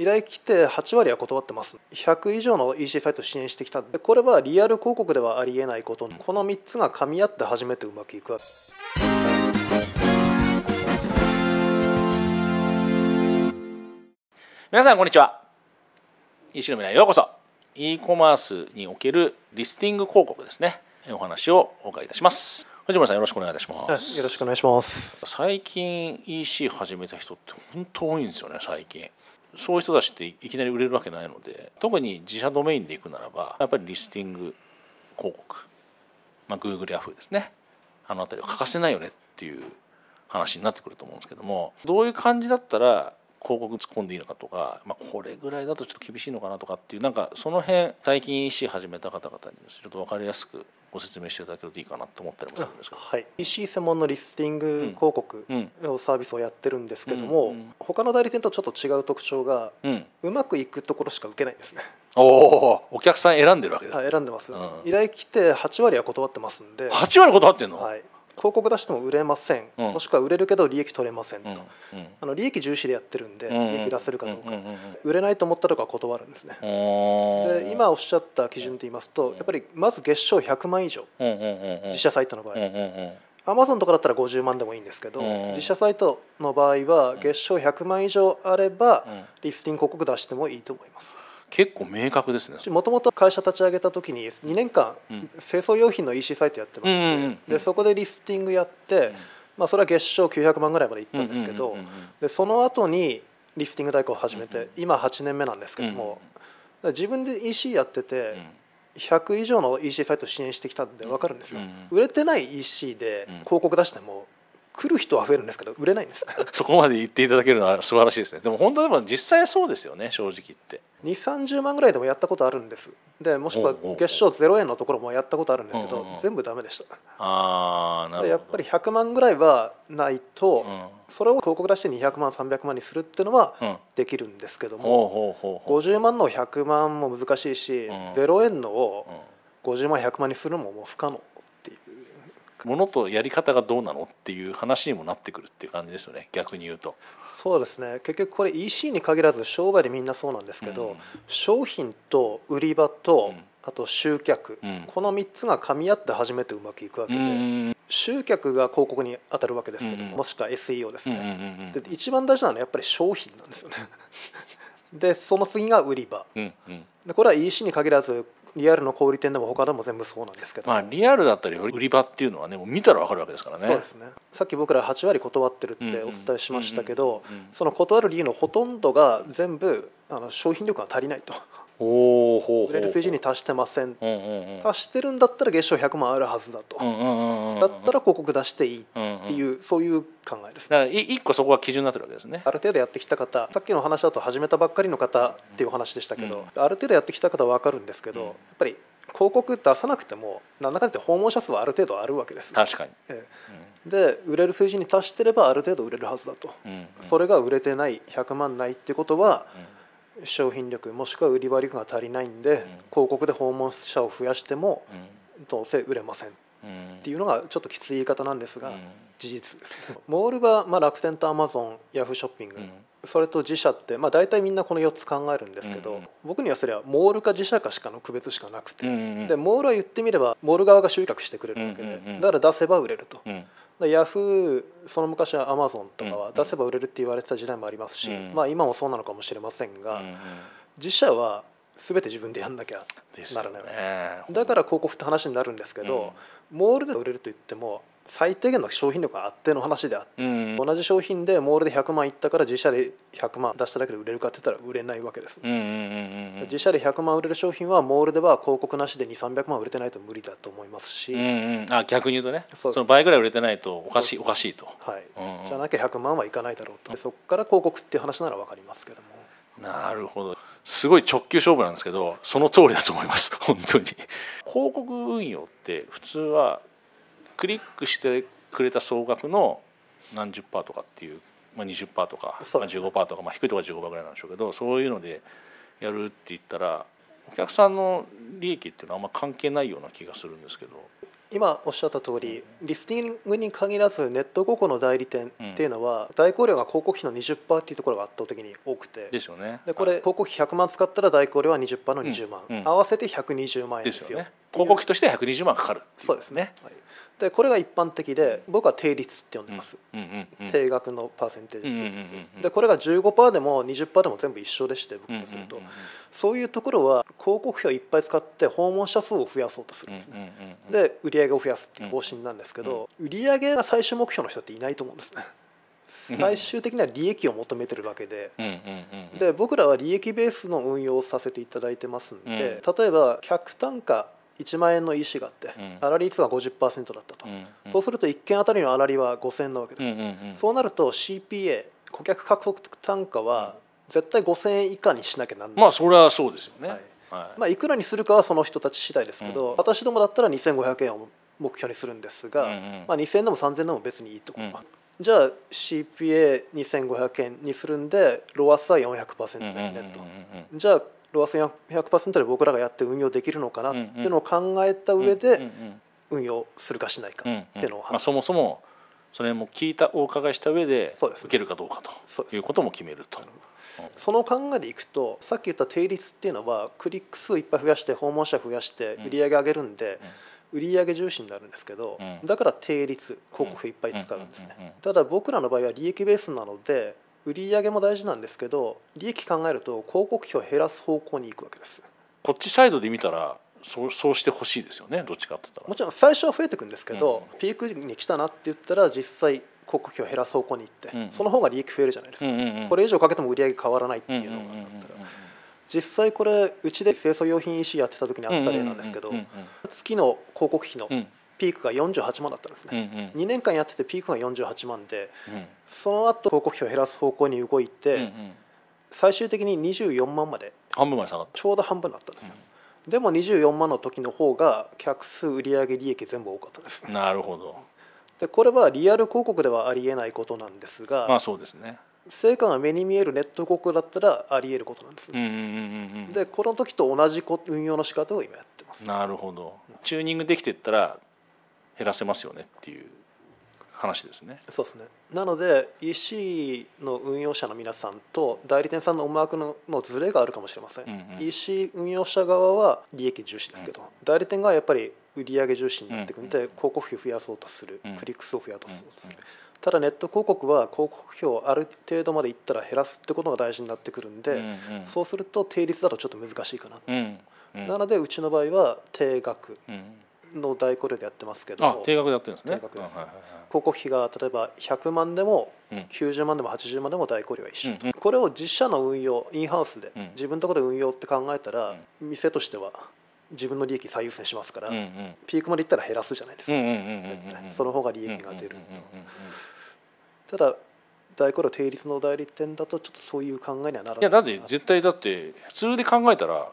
依頼来て8割は断ってます。100以上の EC サイト支援してきた。でこれはリアル広告ではありえないこと、この3つが噛み合って初めてうまくいく皆さんこんにちは。EC の未来へようこそ。E コマースにおけるリスティング広告ですね。お話をお伺いいたします。藤村さんよろしくお願いいたします。よろしくお願いします。最近 EC 始めた人って本当多いんですよね最近そういう人たちっていきなり売れるわけないので特に自社ドメインでいくならばやっぱりリスティング広告、まあ、Google や Yahoo ですね。あの辺りは欠かせないよねっていう話になってくると思うんですけどもどういう感じだったら広告突っ込んでいいのかとか、まあ、これぐらいだとちょっと厳しいのかなとかっていうなんかその辺最近 EC 始めた方々にちょっと分かりやすくご説明していただけるといいかなと思ったりもするんですけど、はい、EC 専門のリスティング広告のサービスをやってるんですけども、うんうん。他の代理店とちょっと違う特徴が、うん、うまくいくところしか受けないんですね、おおお客さん選んでるわけです、はい、選んでます、うん。依頼来て8割は断ってますんで、8割断ってんの、はい、広告出しても売れません、うん。もしくは売れるけど利益取れませんと、うん。うん。あの利益重視でやってるんで、利益出せるかどうか、売れないと思ったとか断るんですね、で今おっしゃった基準と言いますとやっぱりまず月賞100万以上。自社サイトの場合、アマゾンとかだったら50万でもいいんですけど、うん。自社サイトの場合は月賞100万以上あれば、うん。リスティング広告出してもいいと思います結構明確ですね。もともと会社立ち上げた時に2年間、うん。清掃用品の EC サイトやってまして、うんうんうんでそこでリスティングやって、まあ、それは月賞900万ぐらいまでいったんですけど、でその後にリスティング代行を始めて、今8年目なんですけども、自分で EC やってて、100以上の EC サイト支援してきたんで分かるんですよ、売れてない EC でうん。広告出しても来る人は増えるんですけど売れないんです。そこまで言っていただけるのは素晴らしいですね。でも本当でも実際そうですよね正直言って。2 3 0万ぐらいでもやったことあるんです。でもしくは月賞0円のところもやったことあるんですけどうんうんうん。全部ダメでした。ああなるほど。でやっぱり100万ぐらいはないとうん。それを広告出して200万300万にするっていうのはうん。できるんですけどもほうほうほうほう。50万の100万も難しいしうん。0円のをうん。50万100万にするのももう不可能ものとやり方がどうなのっていう話にもなってくるっていう感じですよね逆に言うと。そうですね。結局これ EC に限らず商売でみんなそうなんですけど、うん。商品と売り場と、うん。あと集客、うん。この3つが噛み合って初めてうまくいくわけうで、ん。集客が広告に当たるわけですけど、うんうん。もしくは SEO ですね、うんで一番大事なのはやっぱり商品なんですよね。でその次が売り場。うんうん。でこれは EC に限らずリアルの小売店でも他でも全部そうなんですけど、まあリアルだったり売り場っていうのはねもう見たらわかるわけですからね。そうですね。さっき僕ら8割断ってるってお伝えしましたけどその断る理由のほとんどが全部あの商品力が足りないと売れる数字に達してません。うんうんうん。達してるんだったら月賞100万あるはずだと。うんうんうんうんだったら広告出していいっうんうんていうそういう考えです。ねだからい一個そこが基準になってるわけですね。ある程度やってきた方さっきの話だと始めたばっかりの方っていう話でしたけど、ある程度やってきた方は分かるんですけど、うん。やっぱり広告出さなくてもなんだかって訪問者数はある程度あるわけです、確かに。ええ。で売れる数字に達してればある程度売れるはずだと、うんうん。それが売れてない100万ないってことは商品力もしくは売り場力が足りないんで、広告で訪問者を増やしてもどうせ売れません。っていうのがちょっときつい言い方なんですが、うん。事実ですね。モールはまあ楽天とアマゾンヤフーショッピング、うん。それと自社って、まあ、大体みんなこの4つ考えるんですけど、僕にはそれはモールか自社かしかの区別しかなくて、でモールは言ってみればモール側が集客してくれるわけで、だから出せば売れると。ヤフーその昔はアマゾンとかは出せば売れるって言われてた時代もありますし、うん。まあ、今もそうなのかもしれませんが、自社は全て自分でやんなきゃならないねだから広告って話になるんです。けど、モールで売れると言っても最低限の商品力があっての話であって、うん。同じ商品でモールで100万いったから自社で100万出しただけで売れるかって言ったら売れないわけです、うんうんうんうん自社で100万売れる商品はモールでは広告なしで2300万売れてないと無理だと思いますし、うんうん。あ逆に言うとね。その倍ぐらい売れてないとおかしいおかしいと。はい。うんうん。じゃなきゃ100万はいかないだろうと。でそこから広告っていう話なら分かりますけども。なるほど。すごい直球勝負なんですけどその通りだと思います。本当に。広告運用って普通はクリックしてくれた総額の何十パーとかっていう、まあ、20パーとか、まあ、そうですね。15パーとか、まあ、低いところは15パーぐらいなんでしょうけどそういうのでやるって言ったらお客さんの利益っていうのはあんま関係ないような気がするんですけど。今おっしゃった通り、リスティングに限らずネット広告の代理店っていうのは、代行料が広告費の20%っていうところが圧倒的に多くて。ですよね。でこれ、広告費100万使ったら代行料は20%の20万、うん。うん。合わせて120万円でですよね広告費として120万かかるそうですね、はい、でこれが一般的で僕は定率って呼んでます、うんうんうん定額のパーセンテージうんうんでこれが15%でも20%でも全部一緒でして僕とすると、うんうんうんうん。そういうところは広告費をいっぱい使って訪問者数を増やそうとするんですね、うんうんうんで売り上げを増やすっていう方針なんですけど、売り上げが最終目標の人っていないと思うんですね。最終的には利益を求めてるわけで、うんうんうんうん。で僕らは利益ベースの運用をさせていただいてますんで、例えば客単価1万円の EC があって、ん。粗利率が50%だったと、うん。うん。そうすると1件あたりの粗利は5000円なわけです、うんうんうん。そうなると CPA 顧客獲得単価は絶対5000円以下にしなきゃなんない、まあそれはそうですよね。はい。はい。まあ、いくらにするかはその人たち次第ですけど、私どもだったら2500円を目標にするんですが、うんうんまあ、2000円でも3000円でも別にいいと、うん。じゃあ CPA2500 円にするんでロアスは400%ですねと、うんうんうんうん。じゃあロアス100%で僕らがやって運用できるのかなっていうのを考えた上でん運用するかしないかうんっていうのをまあ、そもそもそれも聞いたお伺いした上で受けるかどうかということも決めると。その考えでいくとさっき言った定率っていうのはクリック数いっぱい増やして訪問者増やして売り上げ上げるんで、売り上げ重視になるんですけど、うん。だから定率広告費いっぱい使うんですね、ただ僕らの場合は利益ベースなので売り上げも大事なんですけど利益考えると広告費を減らす方向に行くわけです。こっちサイドで見たらそうそうしてほしいですよねどっちかって言ったら。も。ちろん最初は増えていくんですけど、ピークに来たなって言ったら実際広告費を減らす方向に行って、うん。その方が利益増えるじゃないですか、うんうんうん。これ以上かけても売り上げ変わらないってうんいうのがうんうんうんあったら実際これうちで清掃用品 EC やってた時にあった例なんですけどうんうん。月の広告費のうんピークが48万だったんですうんうね、ん2年間やっててピークが48万でうんその後広告費を減らす方向に動いて、うんうん最終的に24万まで半分まで下がっちょうど半分だったんですよ、でも24万の時の方が客数売上利益全部多かったですた。なるほど。でこれはリアル広告ではありえないことなんですが、まあそうですね。成果が目に見えるネット広告だったらありえることなんです、うんうんうんうんうん。でこの時と同じこ運用の仕方を今やってますなるほど。チューニングできてったら減らせますよねっていう話ですね。そうですね。なので EC の運用者の皆さんと代理店さんの思惑ののズレがあるかもしれません、うんうん。EC 運用者側は利益重視ですけど、代理店側はやっぱり売上重視になってくるんで、うん広告費を増やそうとする、うん。クリック数を増やそうとする、うんただネット広告は広告費をある程度までいったら減らすってことが大事になってくるんで、うんうん。そうすると定率だとちょっと難しいかな、うんうん。なのでうちの場合は定額うんの代行料でやってますけどあ定額でやってるんですね。定額です。はいはいはい広告費が例えば100万でもうん。90万でも80万でも代行料は一緒、うんうん。これを実社の運用インハウスで、うん。自分のところで運用って考えたら、店としては自分の利益最優先しますから、うんうん。ピークまでいったら減らすじゃないですか、その方が利益が出る、うんうんうんうんただ代行料定率の代理店だとちょっとそういう考えにはならないいやだって絶対だって普通で考えたら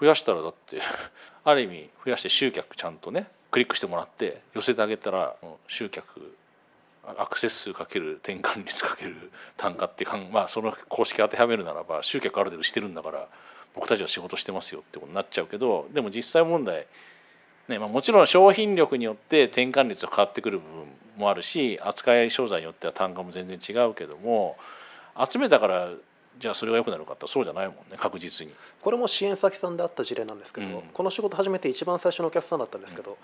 増やしたらだって ある意味増やして集客ちゃんとねクリックしてもらって寄せてあげたら集客アクセス数かける転換率かける単価ってかんまあその公式当てはめるならば集客ある程度してるんだから僕たちは仕事してますよってことになっちゃうけどでも実際問題ねまあ、もちろん商品力によって転換率が変わってくる部分もあるし扱い商材によっては単価も全然違うけども集めたからじゃあそれが良くなるかってそうじゃないもんね確実に。これも支援先さんであった事例なんですけど、うんこの仕事始めて一番最初のお客さんだったんですけど、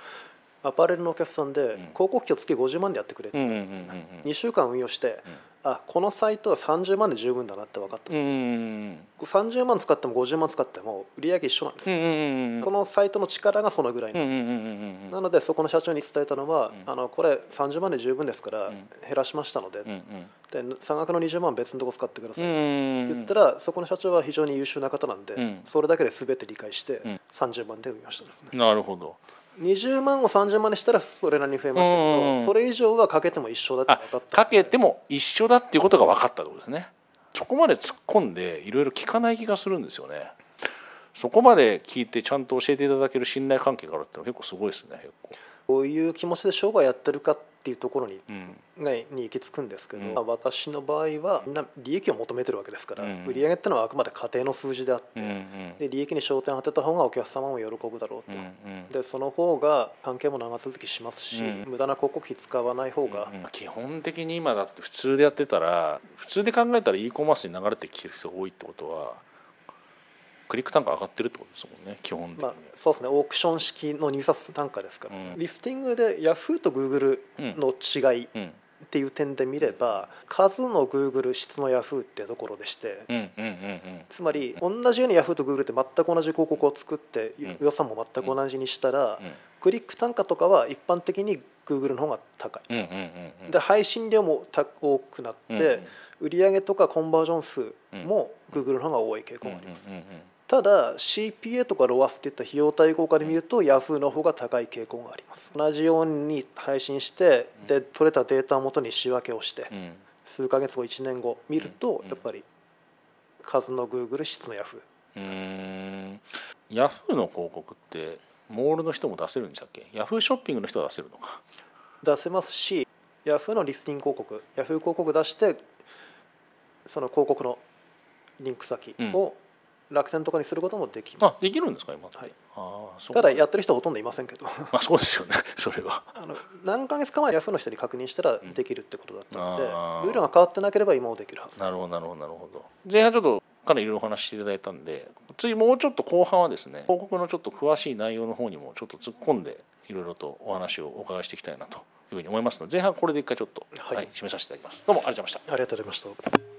アパレルのお客さんで広告費を月50万でやってくれって言われたんですね、うんうん。うんうん2週間運用して、あこのサイトは30万で十分だなって分かったんうです。よ、ん30万使っても50万使っても売り上げ一緒なんです。よ、うんうんこのサイトの力がそのぐらいの、うんなのでそこの社長に伝えたのは、ん。あのこれ30万で十分ですからん。減らしましたので,、で差額の20万別のとこ使ってください、うんうん言ったらそこの社長は非常に優秀な方なんで、うん。それだけで全て理解してん。30万で運用したんですね、なるほど20万を30万にしたらそれなりに増えましたけど、それ以上はかけても一緒だってあ分かった。かけても一緒だっていうことが分かったってことですねそこまで突っ込んでいろいろ聞かない気がするんですよね。そこまで聞いてちゃんと教えていただける信頼関係があるってのは結構すごいですね結構。こういう気持ちで商売やってるかってっていうところに,、うん。がに行き着くんですけど、私の場合はみんな利益を求めてるわけですから、うん売上ってのはあくまで家庭の数字であって、で利益に焦点を当てた方がお客様も喜ぶだろうと。でその方が関係も長続きしますし、うん。無駄な広告費使わない方が、うん基本的に今だって普通でやってたら普通で考えたら e コマースに流れてきてる人が多いってことはクリック単価上がってるってことですもんね基本的に、まあ、そうですね。オークション式の入札単価ですから、うん。リスティングで Yahoo と Google の違いっうん。ていう点で見れば数の Google 質の Yahoo っていうところでしてつまり同じように Yahoo と Google って全く同じ広告を作ってうん。予算も全く同じにしたらうん。クリック単価とかは一般的に Google の方が高い。で配信量もた多くなって売上とかコンバージョン数も Google の方が多い傾向があります。うんうんうんただ CPA とかロアスっていった費用対効果で見ると Yahoo の方が高い傾向があります。同じように配信してで取れたデータをもとに仕分けをしてうん。数ヶ月後1年後見るとうん。やっぱり数の Google 質の Yahoo うーん。ヤフーの広告ってモールの人も出せるんでしたっけ？ヤフーショッピングの人は出せるのか？出せますし Yahoo のリスティング広告 Yahoo 広告出してその広告のリンク先を楽天とかにすることもできます。あできるんですか今って、はい。ああそう。ただやってる人はほとんどいませんけど。まあそうですよね。それは。あの何ヶ月か前ヤフーの人に確認したらできるってことだったので、あー。ルールが変わってなければ今もできるはず。なるほどなるほどなるほど。前半ちょっとかなりいろいろお話ししていただいたんで次もうちょっと後半はですね広告のちょっと詳しい内容の方にもちょっと突っ込んでいろいろとお話をお伺いしていきたいなというふうに思いますので前半これで一回ちょっと、はいはい、締めさせていただきます。どうもありがとうございました。ありがとうございました